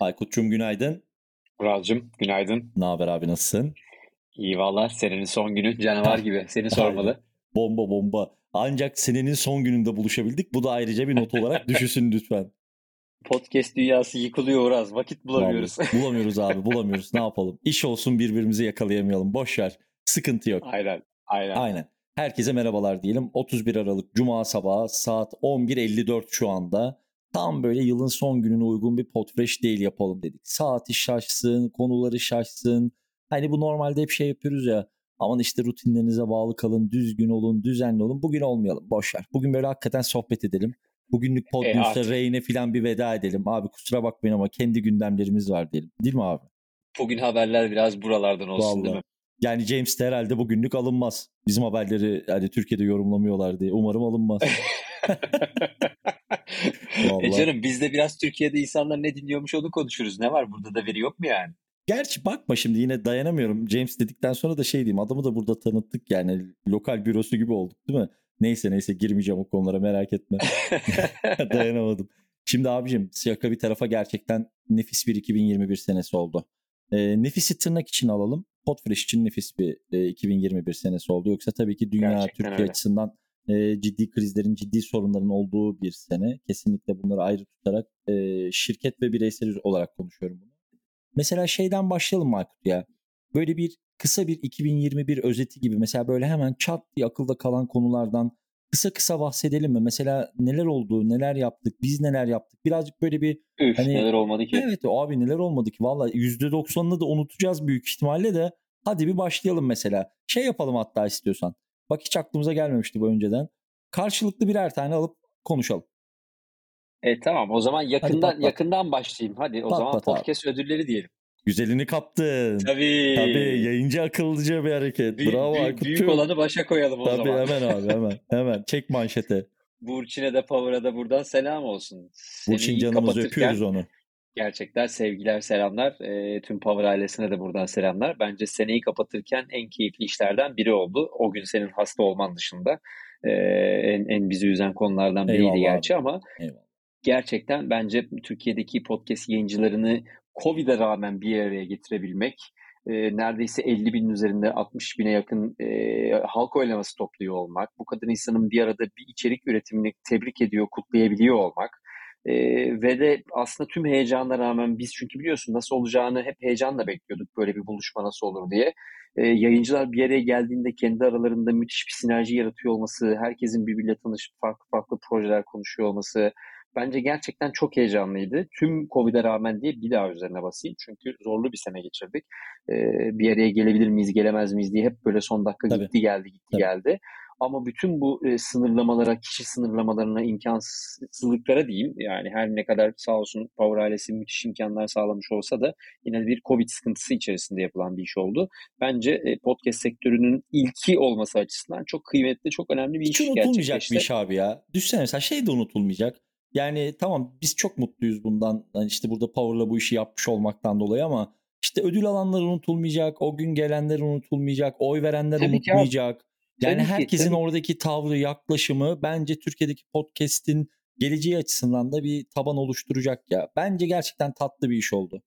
Aykut'cum günaydın. Vural'cım günaydın. Ne haber abi nasılsın? İyi valla senenin son günü canavar gibi seni sormalı. Bomba bomba. Ancak senenin son gününde buluşabildik. Bu da ayrıca bir not olarak düşüsün lütfen. Podcast dünyası yıkılıyor Uraz. Vakit bulamıyoruz. Vallahi, bulamıyoruz abi bulamıyoruz. ne yapalım? İş olsun birbirimizi yakalayamayalım. Boş ver. Sıkıntı yok. Aynen. Aynen. Aynen. Herkese merhabalar diyelim. 31 Aralık Cuma sabahı saat 11.54 şu anda. Tam böyle yılın son gününe uygun bir potfresh değil yapalım dedik. Saati şaşsın, konuları şaşsın. Hani bu normalde hep şey yapıyoruz ya. Aman işte rutinlerinize bağlı kalın, düzgün olun, düzenli olun. Bugün olmayalım, boş ver. Bugün böyle hakikaten sohbet edelim. Bugünlük Podnews'a e, Reyne falan bir veda edelim. Abi kusura bakmayın ama kendi gündemlerimiz var diyelim. Değil mi abi? Bugün haberler biraz buralardan olsun Vallahi. değil mi? Yani James de herhalde bugünlük alınmaz. Bizim haberleri hani Türkiye'de yorumlamıyorlar diye. Umarım alınmaz. e canım biz de biraz Türkiye'de insanlar ne dinliyormuş onu konuşuruz. Ne var burada da veri yok mu yani? Gerçi bakma şimdi yine dayanamıyorum. James dedikten sonra da şey diyeyim adamı da burada tanıttık yani lokal bürosu gibi olduk değil mi? Neyse neyse girmeyeceğim o konulara merak etme. Dayanamadım. Şimdi abicim Siyaka bir tarafa gerçekten nefis bir 2021 senesi oldu. E, nefisi tırnak için alalım. Podfresh için nefis bir e, 2021 senesi oldu. Yoksa tabii ki dünya, gerçekten Türkiye öyle. açısından e, ciddi krizlerin, ciddi sorunların olduğu bir sene. Kesinlikle bunları ayrı tutarak e, şirket ve bireysel olarak konuşuyorum bunu. Mesela şeyden başlayalım Aykut ya. Böyle bir kısa bir 2021 özeti gibi mesela böyle hemen çat diye akılda kalan konulardan kısa kısa bahsedelim mi? Mesela neler oldu, neler yaptık, biz neler yaptık? Birazcık böyle bir Üf, hani neler olmadı ki? Evet abi neler olmadı ki? Valla %90'ını da unutacağız büyük ihtimalle de. Hadi bir başlayalım mesela. Şey yapalım hatta istiyorsan. Bak hiç aklımıza gelmemişti bu önceden. Karşılıklı birer tane alıp konuşalım. E tamam o zaman yakından Hadi yakından başlayayım. Hadi o pat zaman pat podcast abi. ödülleri diyelim. Güzelini kaptın. Tabii. Tabii yayıncı akıllıca bir hareket. Büyük, Bravo büyük, büyük olanı başa koyalım o Tabii, zaman. Tabii hemen abi hemen. Hemen çek manşete. Burçin'e de Power'a da buradan selam olsun. Burçin canımızı öpüyoruz onu. Gerçekten sevgiler selamlar. E, tüm Power ailesine de buradan selamlar. Bence seneyi kapatırken en keyifli işlerden biri oldu. O gün senin hasta olman dışında e, en, en bizi üzen konulardan biriydi Eyvallah gerçi abi. ama Eyvallah. gerçekten bence Türkiye'deki podcast yayıncılarını Covid'e rağmen bir araya getirebilmek, e, neredeyse 50 binin üzerinde 60 bine yakın e, halk oylaması topluyor olmak, bu kadar insanın bir arada bir içerik üretimini tebrik ediyor, kutlayabiliyor olmak e, ve de aslında tüm heyecana rağmen biz çünkü biliyorsun nasıl olacağını hep heyecanla bekliyorduk böyle bir buluşma nasıl olur diye. E, yayıncılar bir araya geldiğinde kendi aralarında müthiş bir sinerji yaratıyor olması, herkesin birbiriyle tanışıp farklı farklı projeler konuşuyor olması, bence gerçekten çok heyecanlıydı. Tüm Covid'e rağmen diye bir daha üzerine basayım. Çünkü zorlu bir sene geçirdik. Ee, bir araya gelebilir miyiz, gelemez miyiz diye hep böyle son dakika Tabii. gitti geldi, gitti Tabii. geldi. Ama bütün bu e, sınırlamalara, kişi sınırlamalarına, imkansızlıklara diyeyim. Yani her ne kadar sağ olsun Power ailesi müthiş imkanlar sağlamış olsa da yine bir Covid sıkıntısı içerisinde yapılan bir iş oldu. Bence e, podcast sektörünün ilki olması açısından çok kıymetli, çok önemli bir Hiç iş unutulmayacak bir iş abi ya. Düşsene mesela şey de unutulmayacak. Yani tamam biz çok mutluyuz bundan. Yani işte burada Power'la bu işi yapmış olmaktan dolayı ama işte ödül alanlar unutulmayacak, o gün gelenler unutulmayacak, oy verenler tabii unutmayacak. Yani tabii herkesin ki, oradaki tavrı, yaklaşımı bence Türkiye'deki podcast'in geleceği açısından da bir taban oluşturacak ya. Bence gerçekten tatlı bir iş oldu.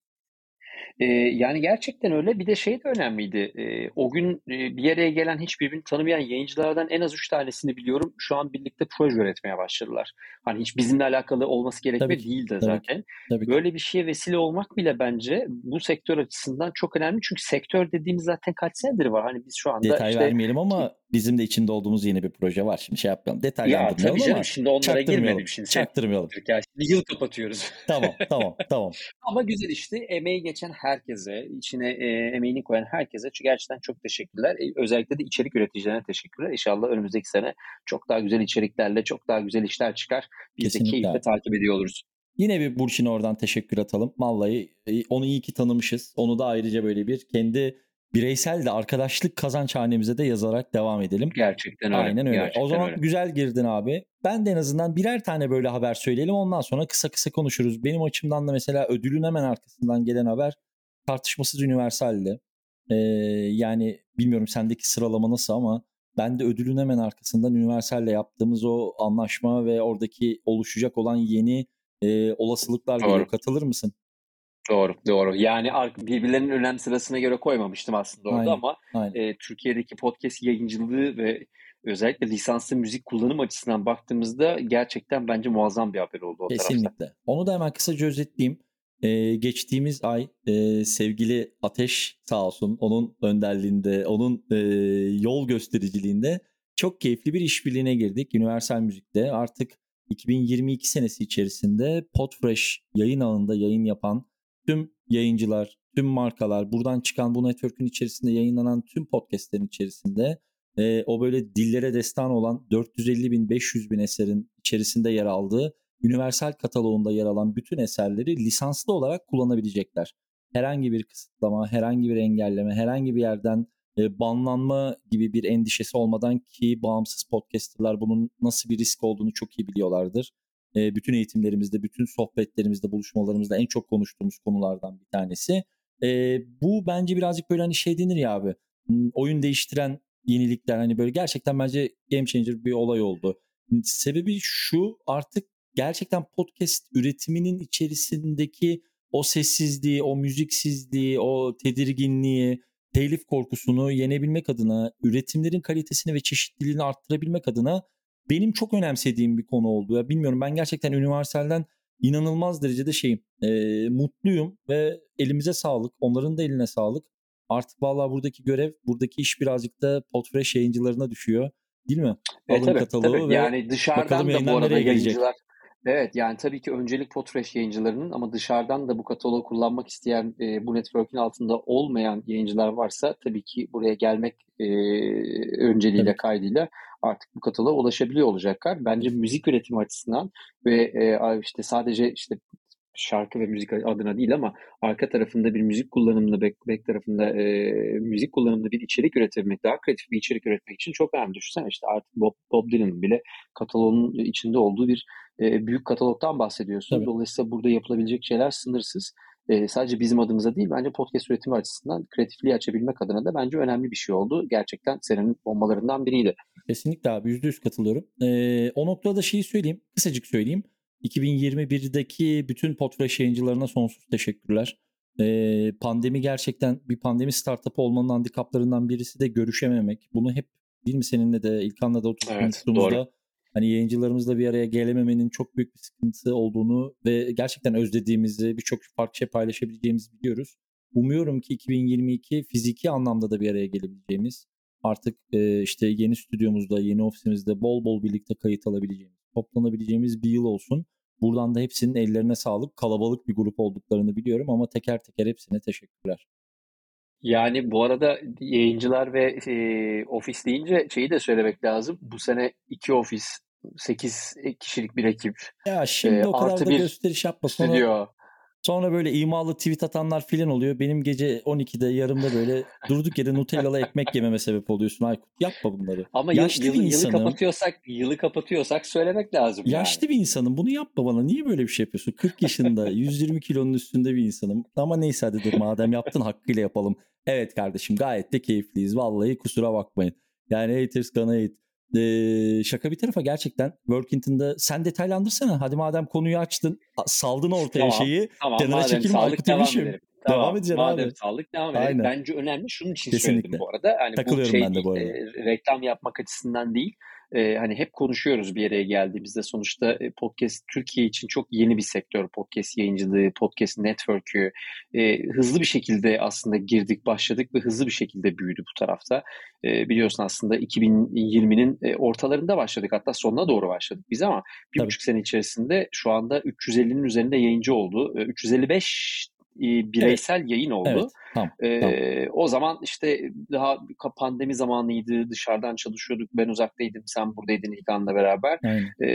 Ee, yani gerçekten öyle. Bir de şey de önemliydi. Ee, o gün e, bir araya gelen hiçbirbirini tanımayan yayıncılardan en az üç tanesini biliyorum. Şu an birlikte proje üretmeye başladılar. Hani hiç bizimle alakalı olması gerekme değil de zaten. Tabii Böyle bir şeye vesile olmak bile bence bu sektör açısından çok önemli. Çünkü sektör dediğimiz zaten kaç senedir var. Hani biz şu anda Detay işte, vermeyelim ama bizim de içinde olduğumuz yeni bir proje var. Şimdi şey yapmayalım. Detaylandırmayalım ya, tabii canım, ama şimdi onlara girmedim şimdi. Çaktırmayalım. Yani şimdi yıl kapatıyoruz. tamam tamam tamam. ama güzel işte emeği geçen herkese, içine e, emeğini koyan herkese gerçekten çok teşekkürler. E, özellikle de içerik üreticilerine teşekkürler. İnşallah önümüzdeki sene çok daha güzel içeriklerle, çok daha güzel işler çıkar. Biz Kesinlikle. de keyifle takip ediyor oluruz. Yine bir Burçin'e oradan teşekkür atalım. Vallahi e, onu iyi ki tanımışız. Onu da ayrıca böyle bir kendi bireysel de arkadaşlık kazanç hanemize de yazarak devam edelim. Gerçekten öyle. Aynen öyle. Gerçekten o zaman öyle. güzel girdin abi. Ben de en azından birer tane böyle haber söyleyelim. Ondan sonra kısa kısa konuşuruz. Benim açımdan da mesela ödülün hemen arkasından gelen haber tartışmasız Universal'di. Ee, yani bilmiyorum sendeki sıralama nasıl ama ben de ödülün hemen arkasından Universal'le yaptığımız o anlaşma ve oradaki oluşacak olan yeni e, olasılıklar geliyor. Katılır mısın? Doğru, doğru. Yani birbirlerinin önem sırasına göre koymamıştım aslında orada Aynen, ama aynen. e, Türkiye'deki podcast yayıncılığı ve özellikle lisanslı müzik kullanım açısından baktığımızda gerçekten bence muazzam bir haber oldu o tarafta. Kesinlikle. Onu da hemen kısaca özetleyeyim. Ee, geçtiğimiz ay e, sevgili Ateş sağ olsun onun önderliğinde, onun e, yol göstericiliğinde çok keyifli bir işbirliğine girdik. Universal Müzik'te artık 2022 senesi içerisinde Podfresh yayın ağında yayın yapan tüm yayıncılar, tüm markalar, buradan çıkan bu network'ün içerisinde yayınlanan tüm podcastlerin içerisinde e, o böyle dillere destan olan 450 bin, 500 bin eserin içerisinde yer aldığı Universal kataloğunda yer alan bütün eserleri lisanslı olarak kullanabilecekler. Herhangi bir kısıtlama, herhangi bir engelleme, herhangi bir yerden e, banlanma gibi bir endişesi olmadan ki bağımsız podcasterlar bunun nasıl bir risk olduğunu çok iyi biliyorlardır. E, bütün eğitimlerimizde, bütün sohbetlerimizde, buluşmalarımızda en çok konuştuğumuz konulardan bir tanesi. E, bu bence birazcık böyle hani şey denir ya abi, oyun değiştiren yenilikler hani böyle gerçekten bence game changer bir olay oldu. Sebebi şu artık gerçekten podcast üretiminin içerisindeki o sessizliği, o müziksizliği, o tedirginliği, telif korkusunu yenebilmek adına, üretimlerin kalitesini ve çeşitliliğini arttırabilmek adına benim çok önemsediğim bir konu oldu. Ya bilmiyorum ben gerçekten Universal'den inanılmaz derecede şeyim, e, mutluyum ve elimize sağlık, onların da eline sağlık. Artık vallahi buradaki görev, buradaki iş birazcık da Podfresh yayıncılarına düşüyor. Değil mi? E, Alın tabii, kataloğu tabii. ve yani dışarıdan da bu arada yayıncılar Evet yani tabii ki öncelik Podfresh yayıncılarının ama dışarıdan da bu kataloğu kullanmak isteyen e, bu network'ün altında olmayan yayıncılar varsa tabii ki buraya gelmek e, önceliğiyle evet. kaydıyla artık bu kataloğa ulaşabiliyor olacaklar. Bence müzik üretimi açısından ve e, işte sadece işte şarkı ve müzik adına değil ama arka tarafında bir müzik kullanımında back, back tarafında e, müzik kullanımında bir içerik üretebilmek, daha kreatif bir içerik üretmek için çok önemli. Düşünsene işte artık Bob, Bob Dylan'ın bile kataloğun içinde olduğu bir e, büyük katalogdan bahsediyorsun. Tabii. Dolayısıyla burada yapılabilecek şeyler sınırsız. E, sadece bizim adımıza değil bence podcast üretimi açısından kreatifliği açabilmek adına da bence önemli bir şey oldu. Gerçekten senin bombalarından biriydi. Kesinlikle abi yüzde yüz katılıyorum. E, o noktada şeyi söyleyeyim, kısacık söyleyeyim. 2021'deki bütün Podfresh yayıncılarına sonsuz teşekkürler. Ee, pandemi gerçekten bir pandemi startup olmanın handikaplarından birisi de görüşememek. Bunu hep değil mi seninle de İlkan'la da oturup evet, hani yayıncılarımızla bir araya gelememenin çok büyük bir sıkıntı olduğunu ve gerçekten özlediğimizi birçok farklı şey paylaşabileceğimizi biliyoruz. Umuyorum ki 2022 fiziki anlamda da bir araya gelebileceğimiz artık e, işte yeni stüdyomuzda, yeni ofisimizde bol bol birlikte kayıt alabileceğimiz toplanabileceğimiz bir yıl olsun. Buradan da hepsinin ellerine sağlık. Kalabalık bir grup olduklarını biliyorum ama teker teker hepsine teşekkürler. Yani bu arada yayıncılar ve e, ofis deyince şeyi de söylemek lazım. Bu sene iki ofis, sekiz kişilik bir ekip. Ya şimdi e, o kadar da gösteriş yapma. Stüdyo. Sonra böyle imalı tweet atanlar filan oluyor. Benim gece 12'de yarımda böyle durduk yere Nutellalı ekmek yememe sebep oluyorsun Aykut. Yapma bunları. Ama Yaşlı yıl, bir insanım. yılı kapatıyorsak yılı kapatıyorsak söylemek lazım. Yaşlı yani. bir insanım. Bunu yapma bana. Niye böyle bir şey yapıyorsun? 40 yaşında 120 kilonun üstünde bir insanım. Ama neyse hadi dur madem yaptın hakkıyla yapalım. Evet kardeşim gayet de keyifliyiz. Vallahi kusura bakmayın. Yani haters gonna hate. Ee, şaka bir tarafa gerçekten Workington'da sen detaylandırsana. Hadi madem konuyu açtın, saldın ortaya tamam, şeyi. Tamam, kenara çekilme Aykut devam. Tamam, devam edeceğim madem abi. sağlık devam edelim. Aynen. Bence önemli. Şunun için Kesinlikle. söyledim bu arada. Yani Takılıyorum bu şey ben de bu arada. E, reklam yapmak açısından değil e, hani hep konuşuyoruz bir yere geldiğimizde sonuçta e, podcast Türkiye için çok yeni bir sektör podcast yayıncılığı, podcast network'ü e, hızlı bir şekilde aslında girdik başladık ve hızlı bir şekilde büyüdü bu tarafta. E, biliyorsun aslında 2020'nin e, ortalarında başladık hatta sonuna doğru başladık biz ama bir Tabii. buçuk sene içerisinde şu anda 350'nin üzerinde yayıncı oldu. E, 355 bireysel evet. yayın oldu. Evet, tamam, ee, tamam. O zaman işte daha pandemi zamanıydı. Dışarıdan çalışıyorduk. Ben uzaktaydım. Sen buradaydın İlkan'la beraber. Ee,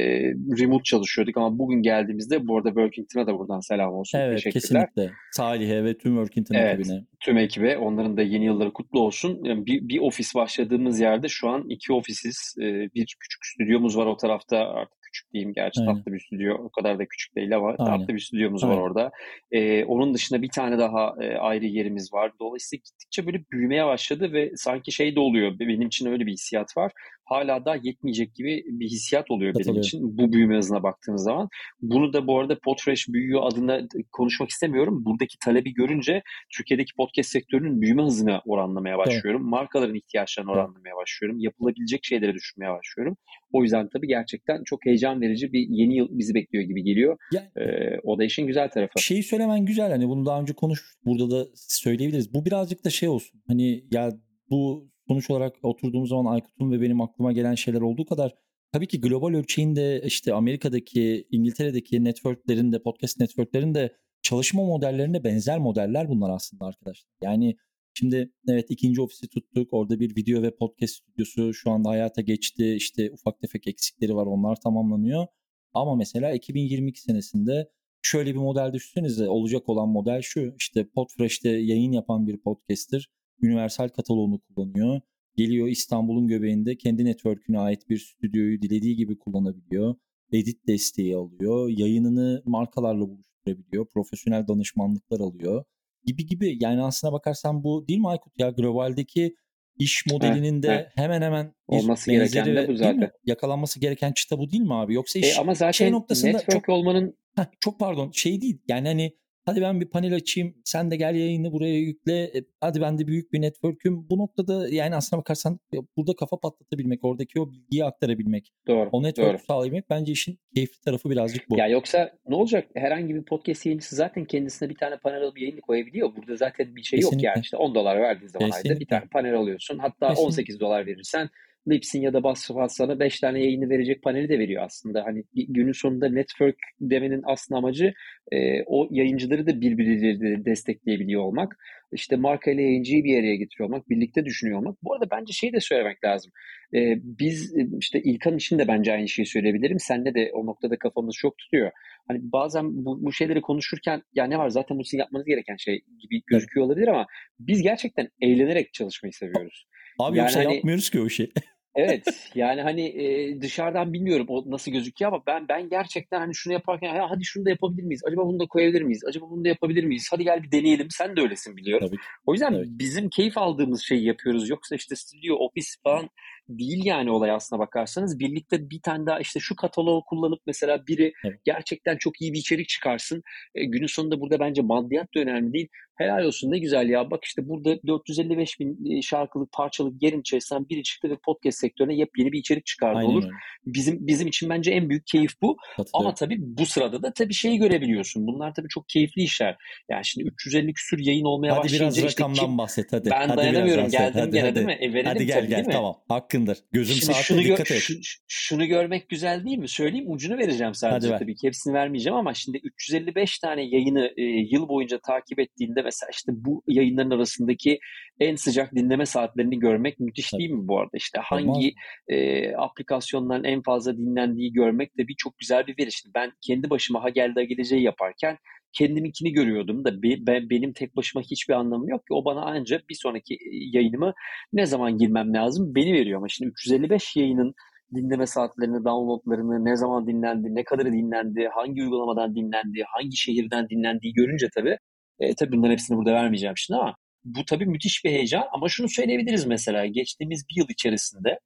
remote çalışıyorduk ama bugün geldiğimizde bu arada Workington'a da buradan selam olsun. Evet Teşekkürler. kesinlikle. Salih'e ve tüm Workington evet, ekibine. Tüm ekibe. Onların da yeni yılları kutlu olsun. Yani bir, bir ofis başladığımız yerde şu an iki ofisiz. Bir küçük stüdyomuz var o tarafta. Artık küçük diyeyim. Gerçi Aynen. tatlı bir stüdyo. O kadar da küçük değil ama Aynen. tatlı bir stüdyomuz Aynen. var orada. Ee, onun dışında bir tane daha e, ayrı yerimiz var. Dolayısıyla gittikçe böyle büyümeye başladı ve sanki şey de oluyor. Benim için öyle bir hissiyat var. Hala daha yetmeyecek gibi bir hissiyat oluyor benim için bu büyüme hızına baktığınız zaman. Bunu da bu arada Podfresh büyüyor adına konuşmak istemiyorum. Buradaki talebi görünce Türkiye'deki podcast sektörünün büyüme hızını oranlamaya başlıyorum. Evet. Markaların ihtiyaçlarını oranlamaya başlıyorum. Yapılabilecek şeyleri düşünmeye başlıyorum. O yüzden tabii gerçekten çok heyecan verici bir yeni yıl bizi bekliyor gibi geliyor. Yani, ee, o da işin güzel tarafı. Şeyi söylemen güzel hani bunu daha önce konuş burada da söyleyebiliriz. Bu birazcık da şey olsun. Hani ya bu sonuç olarak oturduğumuz zaman Aykut'un ve benim aklıma gelen şeyler olduğu kadar tabii ki global ölçeğinde işte Amerika'daki, İngiltere'deki networklerin de podcast networklerin de çalışma modellerinde benzer modeller bunlar aslında arkadaşlar. Yani şimdi evet ikinci ofisi tuttuk. Orada bir video ve podcast stüdyosu şu anda hayata geçti. İşte ufak tefek eksikleri var. Onlar tamamlanıyor. Ama mesela 2022 senesinde şöyle bir model düşünsenize olacak olan model şu. İşte Podfresh'te yayın yapan bir podcaster Universal kataloğunu kullanıyor. Geliyor İstanbul'un göbeğinde kendi network'üne ait bir stüdyoyu dilediği gibi kullanabiliyor. Edit desteği alıyor. Yayınını markalarla buluşturabiliyor. Profesyonel danışmanlıklar alıyor. Gibi gibi. Yani aslına bakarsan bu değil mi Aykut ya? Globaldeki iş modelinin de heh, hemen hemen olması gereken de bu zaten. Yakalanması gereken çıta bu değil mi abi? Yoksa iş e ama zaten şey noktasında network çok, olmanın heh, çok pardon şey değil. Yani hani Hadi ben bir panel açayım. Sen de gel yayını buraya yükle. E, hadi ben de büyük bir network'üm. Bu noktada yani aslına bakarsan burada kafa patlatabilmek, oradaki o bilgiyi aktarabilmek. Doğru. O network'ü sağlayabilmek bence işin keyifli tarafı birazcık bu. Ya yoksa ne olacak? Herhangi bir podcast yayıncısı zaten kendisine bir tane panel alıp yayını koyabiliyor. Burada zaten bir şey Kesinlikle. yok yani. İşte 10 dolar verdiğin zaman Kesinlikle. ayda bir tane panel alıyorsun. Hatta Kesinlikle. 18 dolar verirsen Lipsin ya da Basrafat sana 5 tane yayını verecek paneli de veriyor aslında. Hani günün sonunda network demenin aslında amacı e, o yayıncıları da birbirleriyle destekleyebiliyor olmak. İşte marka ile yayıncıyı bir araya getiriyor olmak, birlikte düşünüyor olmak. Bu arada bence şey de söylemek lazım. E, biz e, işte İlkan için de bence aynı şeyi söyleyebilirim. Senle de o noktada kafamız çok tutuyor. Hani bazen bu, bu şeyleri konuşurken ya ne var zaten bu sizin yapmanız gereken şey gibi gözüküyor olabilir ama biz gerçekten eğlenerek çalışmayı seviyoruz. Abi yani yoksa hani, yapmıyoruz ki o şey. Evet yani hani e, dışarıdan bilmiyorum o nasıl gözüküyor ama ben ben gerçekten hani şunu yaparken ya hadi şunu da yapabilir miyiz? Acaba bunu da koyabilir miyiz? Acaba bunu da yapabilir miyiz? Hadi gel bir deneyelim. Sen de öylesin biliyorum. Tabii. O yüzden Tabii. bizim keyif aldığımız şeyi yapıyoruz. Yoksa işte stüdyo, ofis falan değil yani olay aslına bakarsanız. Birlikte bir tane daha işte şu kataloğu kullanıp mesela biri evet. gerçekten çok iyi bir içerik çıkarsın. E, günün sonunda burada bence maddiyat da önemli değil. Helal olsun ne güzel ya. Bak işte burada 455 bin e, şarkılık parçalık yerin içerisinden biri çıktı ve podcast sektörüne yepyeni bir içerik çıkardı Aynen olur. Öyle. Bizim bizim için bence en büyük keyif bu. Ama tabii bu sırada da tabii şeyi görebiliyorsun. Bunlar tabii çok keyifli işler. Yani şimdi 350 küsür yayın olmaya hadi başlayınca biraz işte rakamdan kim, bahset hadi. Ben hadi dayanamıyorum geldim hadi, gene hadi. değil mi? E, verelim hadi gel tabii, gel tamam hakkındır. Gözüm Şimdi saatte dikkat et. Şu, şunu görmek güzel değil mi? Söyleyeyim ucunu vereceğim sadece hadi tabii ki hepsini vermeyeceğim ama şimdi 355 tane yayını e, yıl boyunca takip ettiğinde mesela işte bu yayınların arasındaki en sıcak dinleme saatlerini görmek müthiş değil mi bu arada? İşte hangi e, aplikasyonların en fazla dinlendiği görmek de bir çok güzel bir veri. Şimdi ben kendi başıma ha geldi geleceği yaparken kendiminkini görüyordum da be, be, benim tek başıma hiçbir anlamı yok ki. O bana ancak bir sonraki yayınımı ne zaman girmem lazım beni veriyor. Ama şimdi 355 yayının dinleme saatlerini, downloadlarını, ne zaman dinlendi, ne kadar dinlendi, hangi uygulamadan dinlendi, hangi şehirden dinlendiği görünce tabii. E, tabii bunların hepsini burada vermeyeceğim şimdi ama bu tabii müthiş bir heyecan. Ama şunu söyleyebiliriz mesela geçtiğimiz bir yıl içerisinde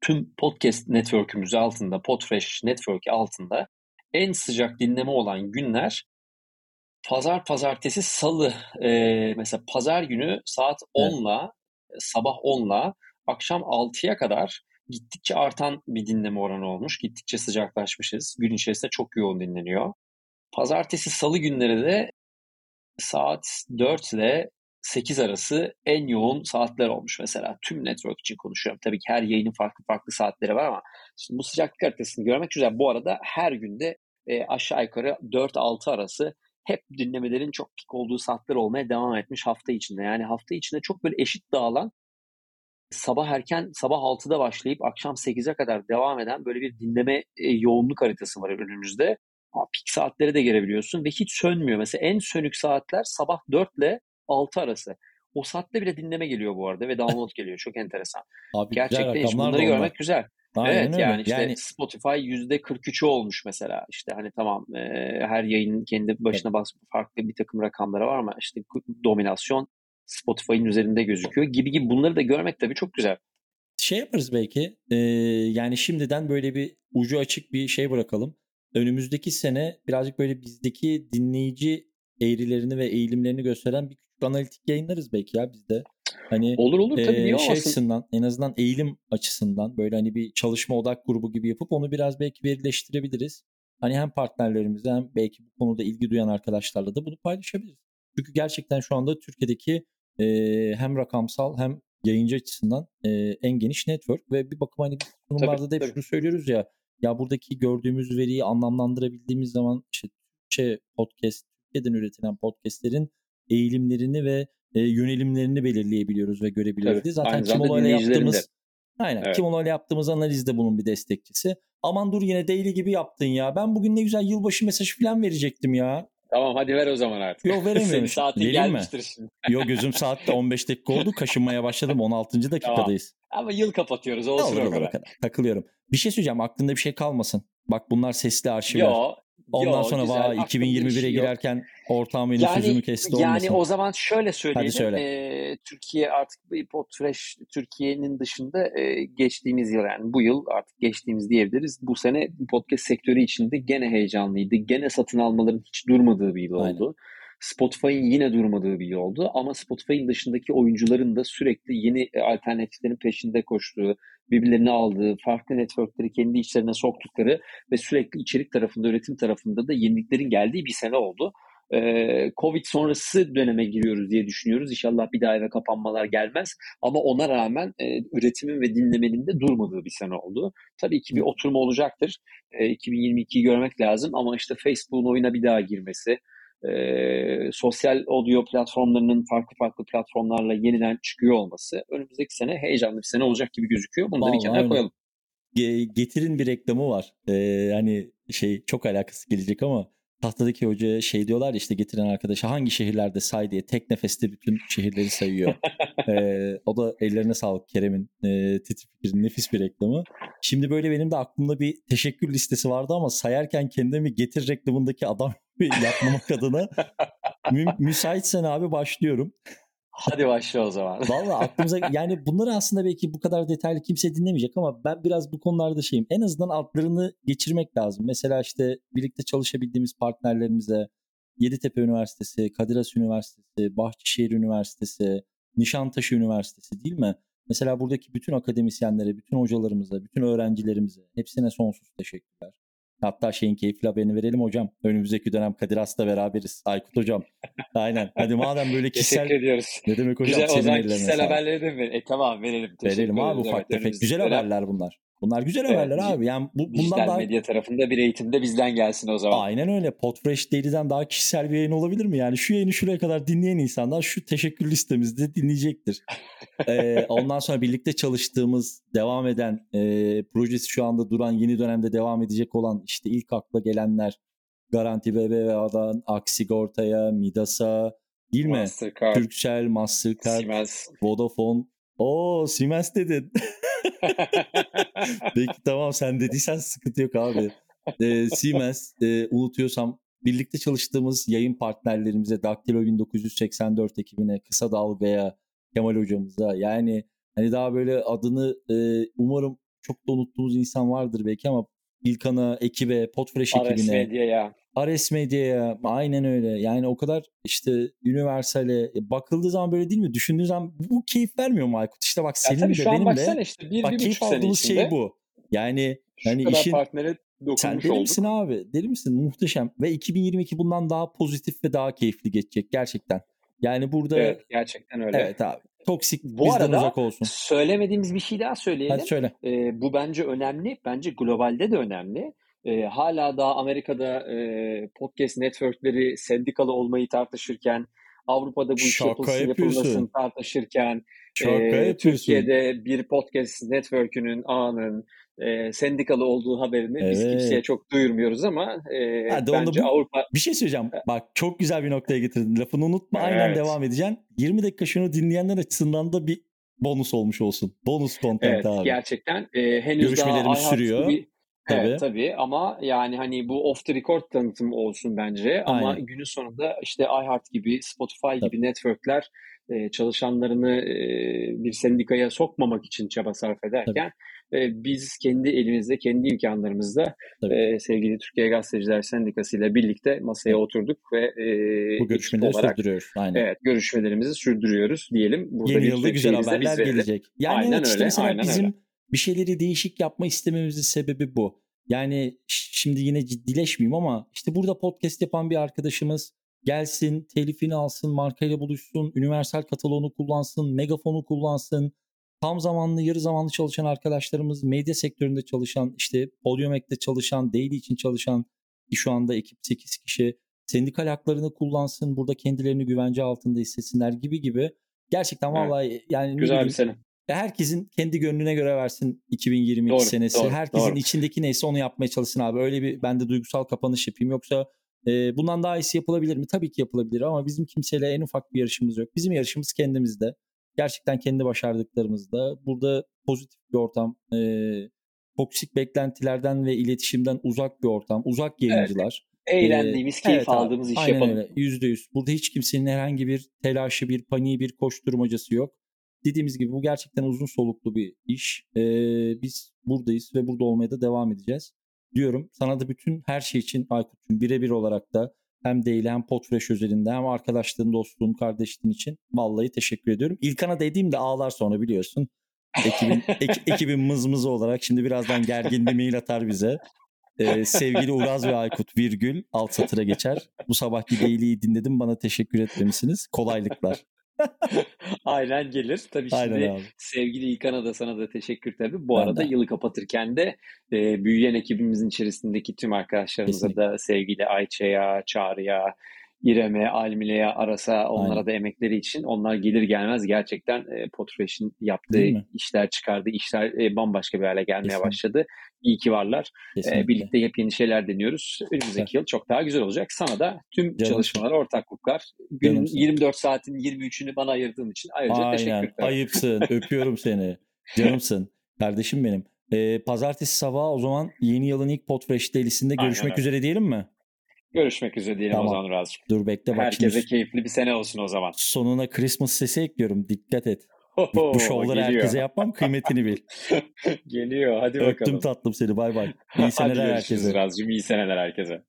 tüm podcast network'ümüz altında, Podfresh Network altında en sıcak dinleme olan günler pazar, pazartesi, salı. E, mesela pazar günü saat 10'la, evet. sabah 10'la akşam 6'ya kadar gittikçe artan bir dinleme oranı olmuş. Gittikçe sıcaklaşmışız. Gün içerisinde çok yoğun dinleniyor. Pazartesi, salı günleri de saat 4 ile 8 arası en yoğun saatler olmuş mesela. Tüm network için konuşuyorum. Tabii ki her yayının farklı farklı saatleri var ama şimdi bu sıcaklık haritasını görmek güzel. Bu arada her günde e, aşağı yukarı 4-6 arası hep dinlemelerin çok pik olduğu saatler olmaya devam etmiş hafta içinde. Yani hafta içinde çok böyle eşit dağılan sabah erken sabah 6'da başlayıp akşam 8'e kadar devam eden böyle bir dinleme e, yoğunluk haritası var önümüzde. Pik saatleri de görebiliyorsun ve hiç sönmüyor. Mesela en sönük saatler sabah 4 ile 6 arası. O saatte bile dinleme geliyor bu arada ve download geliyor. Çok enteresan. Abi, Gerçekten iş bunları görmek güzel. Aynen evet öyle. yani işte yani... Spotify yüzde 43'ü olmuş mesela. İşte hani tamam e, her yayın kendi başına evet. farklı bir takım rakamları var ama işte dominasyon Spotify'ın üzerinde gözüküyor gibi gibi bunları da görmek tabii çok güzel. şey yaparız belki. Ee, yani şimdiden böyle bir ucu açık bir şey bırakalım. Önümüzdeki sene birazcık böyle bizdeki dinleyici eğrilerini ve eğilimlerini gösteren bir küçük analitik yayınlarız belki ya bizde. Hani olur olur tabii e, niye şey olmasın? açısından en azından eğilim açısından böyle hani bir çalışma odak grubu gibi yapıp onu biraz belki verileştirebiliriz. Hani hem partnerlerimize hem belki bu konuda ilgi duyan arkadaşlarla da bunu paylaşabiliriz. Çünkü gerçekten şu anda Türkiye'deki e, hem rakamsal hem yayıncı açısından e, en geniş network ve bir bakıma hani sunumlarda da hep tabii. şunu söylüyoruz ya ya buradaki gördüğümüz veriyi anlamlandırabildiğimiz zaman işte Türkçe podcast, Türkiye'den üretilen podcastlerin eğilimlerini ve e, yönelimlerini belirleyebiliyoruz ve görebiliyoruz. Tabii. Zaten dinleyicilerin de. yaptığımız Aynen. Evet. Kimono ile yaptığımız analiz de bunun bir destekçisi. Aman dur yine daily gibi yaptın ya. Ben bugün ne güzel yılbaşı mesajı falan verecektim ya. Tamam hadi ver o zaman artık. Yok veremiyorum. Saatin Vereyim mi? gelmiştir şimdi. Yok gözüm saatte 15 dakika oldu. Kaşınmaya başladım. 16. dakikadayız. Ama yıl kapatıyoruz olsun olur o kadar. kadar. Takılıyorum. Bir şey söyleyeceğim. Aklında bir şey kalmasın. Bak bunlar sesli arşivler. Yo, Ondan yo, sonra vay Aklımda bir 2021'e şey yok. girerken ortağım benim sözümü kesti yani olmasın. o zaman şöyle söyleyelim. söyle. Ee, Türkiye artık Podfresh Türkiye'nin dışında e, geçtiğimiz yıl yani bu yıl artık geçtiğimiz diyebiliriz. Bu sene podcast sektörü içinde gene heyecanlıydı. Gene satın almaların hiç durmadığı bir yıl Aynen. oldu. Spotify'ın yine durmadığı bir yıl oldu. Ama Spotify'ın dışındaki oyuncuların da sürekli yeni e, alternatiflerin peşinde koştuğu, birbirlerini aldığı, farklı networkleri kendi içlerine soktukları ve sürekli içerik tarafında, üretim tarafında da yeniliklerin geldiği bir sene oldu. Ee, Covid sonrası döneme giriyoruz diye düşünüyoruz. İnşallah bir daha eve kapanmalar gelmez. Ama ona rağmen e, üretimin ve dinlemenin de durmadığı bir sene oldu. Tabii ki bir oturma olacaktır. E, 2022'yi görmek lazım ama işte Facebook'un oyuna bir daha girmesi, e, sosyal audio platformlarının farklı farklı platformlarla yeniden çıkıyor olması önümüzdeki sene heyecanlı bir sene olacak gibi gözüküyor. Bunu da Vallahi bir kenara öyle. koyalım. Ge- Getir'in bir reklamı var. Ee, hani şey çok alakası gelecek ama tahtadaki hoca şey diyorlar işte getiren arkadaşa hangi şehirlerde say diye tek nefeste bütün şehirleri sayıyor. Ee, o da ellerine sağlık Kerem'in e, Titi Fikir'in nefis bir reklamı. Şimdi böyle benim de aklımda bir teşekkür listesi vardı ama sayarken kendimi Getir reklamındaki adam yapmamak adına mü- müsaitsen abi başlıyorum. Hadi başla o zaman. Valla aklımıza yani bunları aslında belki bu kadar detaylı kimse dinlemeyecek ama ben biraz bu konularda şeyim. En azından altlarını geçirmek lazım. Mesela işte birlikte çalışabildiğimiz partnerlerimize Yeditepe Üniversitesi, Kadir Has Üniversitesi, Bahçeşehir Üniversitesi, Nişantaşı Üniversitesi değil mi? Mesela buradaki bütün akademisyenlere, bütün hocalarımıza, bütün öğrencilerimize hepsine sonsuz teşekkürler. Hatta şeyin keyifli haberini verelim hocam. Önümüzdeki dönem Kadir Has'la beraberiz. Aykut hocam. Aynen. Hadi madem böyle kişisel... Teşekkür ediyoruz. Ne demek hocam? Güzel o zaman kişisel haberleri de mi? verelim? E tamam verelim. Teşekkür Verelim abi ufak tefek. Güzel dönem haberler bunlar. Bunlar güzel Evet, haberler dij- abi. Yani bu, bundan Dijital daha medya tarafında bir eğitim de bizden gelsin o zaman. aynen öyle. Podfresh Daily'den daha kişisel bir yayın olabilir mi? Yani şu yayını şuraya kadar dinleyen insanlar şu teşekkür listemizde dinleyecektir. Ee, ondan sonra birlikte çalıştığımız, devam eden, e, projesi şu anda duran, yeni dönemde devam edecek olan işte ilk akla gelenler Garanti BBVA'dan, Aksigorta'ya, Midas'a değil mi? Mastercard, Turkcell, Mastercard, Siemens. Vodafone. Oo Siemens dedin. Peki tamam sen dediysen sıkıntı yok abi. Ee, Siemens e, unutuyorsam birlikte çalıştığımız yayın partnerlerimize Daktilo 1984 ekibine, Kısa Dalga'ya, Kemal hocamıza yani hani daha böyle adını e, umarım çok da unuttuğumuz insan vardır belki ama İlkan'a, ekibe, Podfresh Ares ekibine, Medya'ya. Ares Medya'ya aynen öyle. Yani o kadar işte Universal'e e, bakıldığı zaman böyle değil mi? Düşündüğün zaman bu keyif vermiyor mu Aykut? İşte bak senin de benim de işte bir, bak bir keyif aldığımız şey bu. Yani şu hani kadar işin partnere sen deli olduk. misin abi? Deli misin? Muhteşem. Ve 2022 bundan daha pozitif ve daha keyifli geçecek gerçekten. Yani burada Evet evet, gerçekten öyle. abi. Toksik Bu bizden arada uzak olsun. söylemediğimiz bir şey daha söyleyelim. Hadi söyle. Ee, bu bence önemli. Bence globalde de önemli. Ee, hala daha Amerika'da e, podcast networkleri sendikalı olmayı tartışırken, Avrupa'da bu iş Şaka yapılsın yapıyorsun. yapılmasın tartışırken, Şaka e, yapıyorsun. Türkiye'de bir podcast network'ünün ağının e, sendikalı olduğu haberini biz Evet. kimseye çok duyurmuyoruz ama e, Hadi bence bu- Avrupa Bir şey söyleyeceğim. Bak çok güzel bir noktaya getirdin. Lafını unutma. Aynen Evet. devam edeceksin. 20 dakika şunu dinleyenler açısından da bir bonus olmuş olsun. Bonus content Evet abi. gerçekten e, henüz Görüşmelerimiz daha sürüyor. gibi- Tabii. Evet tabii ama yani hani bu off the record tanıtım olsun bence ama Aynen. günün sonunda işte iHeart gibi Spotify gibi networkler e, çalışanlarını e, bir sendikaya sokmamak için çaba sarf ederken e, biz kendi elimizde, kendi imkanlarımızla e, sevgili Türkiye Gazeteciler Sendikası ile birlikte masaya oturduk ve e, bu görüşmeleri olarak, sürdürüyoruz. Aynen. Evet, görüşmelerimizi sürdürüyoruz diyelim. Burada Yeni yılda güzel haberler gelecek. Yani aynen evet, işte mesela aynen bizim öyle. bir şeyleri değişik yapma istememizin sebebi bu. Yani şimdi yine ciddileşmeyeyim ama işte burada podcast yapan bir arkadaşımız gelsin, telifini alsın, markayla buluşsun, universal kataloğunu kullansın, megafonu kullansın. Tam zamanlı, yarı zamanlı çalışan arkadaşlarımız, medya sektöründe çalışan, işte Polyomek'te çalışan, Daily için çalışan şu anda ekip 8 kişi sendikal haklarını kullansın, burada kendilerini güvence altında hissetsinler gibi gibi. Gerçekten vallahi evet. yani güzel bir sene. Herkesin kendi gönlüne göre versin 2022 doğru, senesi. Doğru, Herkesin doğru. içindeki neyse onu yapmaya çalışsın abi. Öyle bir ben de duygusal kapanış yapayım. Yoksa e, bundan daha iyisi yapılabilir mi? Tabii ki yapılabilir ama bizim kimseyle en ufak bir yarışımız yok. Bizim yarışımız kendimizde. Gerçekten kendi başardıklarımızda. Burada pozitif bir ortam, e, toksik beklentilerden ve iletişimden uzak bir ortam, uzak yayıncılar. Evet. Eğlendiğimiz, ee, keyif evet, aldığımız iş aynen yapalım. Yüzde yüz. Burada hiç kimsenin herhangi bir telaşı, bir paniği, bir koşturmacası yok. Dediğimiz gibi bu gerçekten uzun soluklu bir iş. Ee, biz buradayız ve burada olmaya da devam edeceğiz diyorum. Sana da bütün her şey için Aykut'cum birebir olarak da hem değil hem Potfresh özelinde hem arkadaşlığın, dostluğun, kardeşliğin için vallahi teşekkür ediyorum. İlkan'a dediğimde ağlar sonra biliyorsun. Ekibin, ek, ekibin mızmızı olarak şimdi birazdan gergin bir mail atar bize. Ee, sevgili Uraz ve Aykut virgül alt satıra geçer. Bu sabahki Daily'yi dinledim bana teşekkür etmemişsiniz. Kolaylıklar. Aynen gelir. Tabii Aynen şimdi abi. sevgili İlkan'a da sana da teşekkür tabii. Bu ben arada de. yılı kapatırken de e, büyüyen ekibimizin içerisindeki tüm arkadaşlarımıza Kesinlikle. da sevgili Ayça'ya, Çağrı'ya, İrem'e, Almile'ye, Aras'a onlara Aynen. da emekleri için onlar gelir gelmez gerçekten e, Potfresh'in yaptığı işler, çıkardığı işler e, bambaşka bir hale gelmeye Kesinlikle. başladı. İyi ki varlar. E, birlikte yepyeni şeyler deniyoruz. Önümüzdeki evet. yıl çok daha güzel olacak. Sana da tüm Canım çalışmalara ortaklıklar. Günün Canım 24 saatin 23'ünü bana ayırdığın için ayrıca Aynen. teşekkür ederim. Ayıpsın. Öpüyorum seni. Canımsın. Kardeşim benim. Ee, pazartesi sabahı o zaman yeni yılın ilk Potfresh dailisinde görüşmek üzere diyelim mi? Görüşmek üzere diyelim tamam. o zaman Razcığım. Dur bekle bak Herkese şimdi... keyifli bir sene olsun o zaman. Sonuna Christmas sesi ekliyorum. Dikkat et. Oho, Bu şovları herkese yapmam kıymetini bil. geliyor hadi bakalım. Öptüm tatlım seni bay bay. İyi seneler herkese. Razcığım iyi seneler herkese.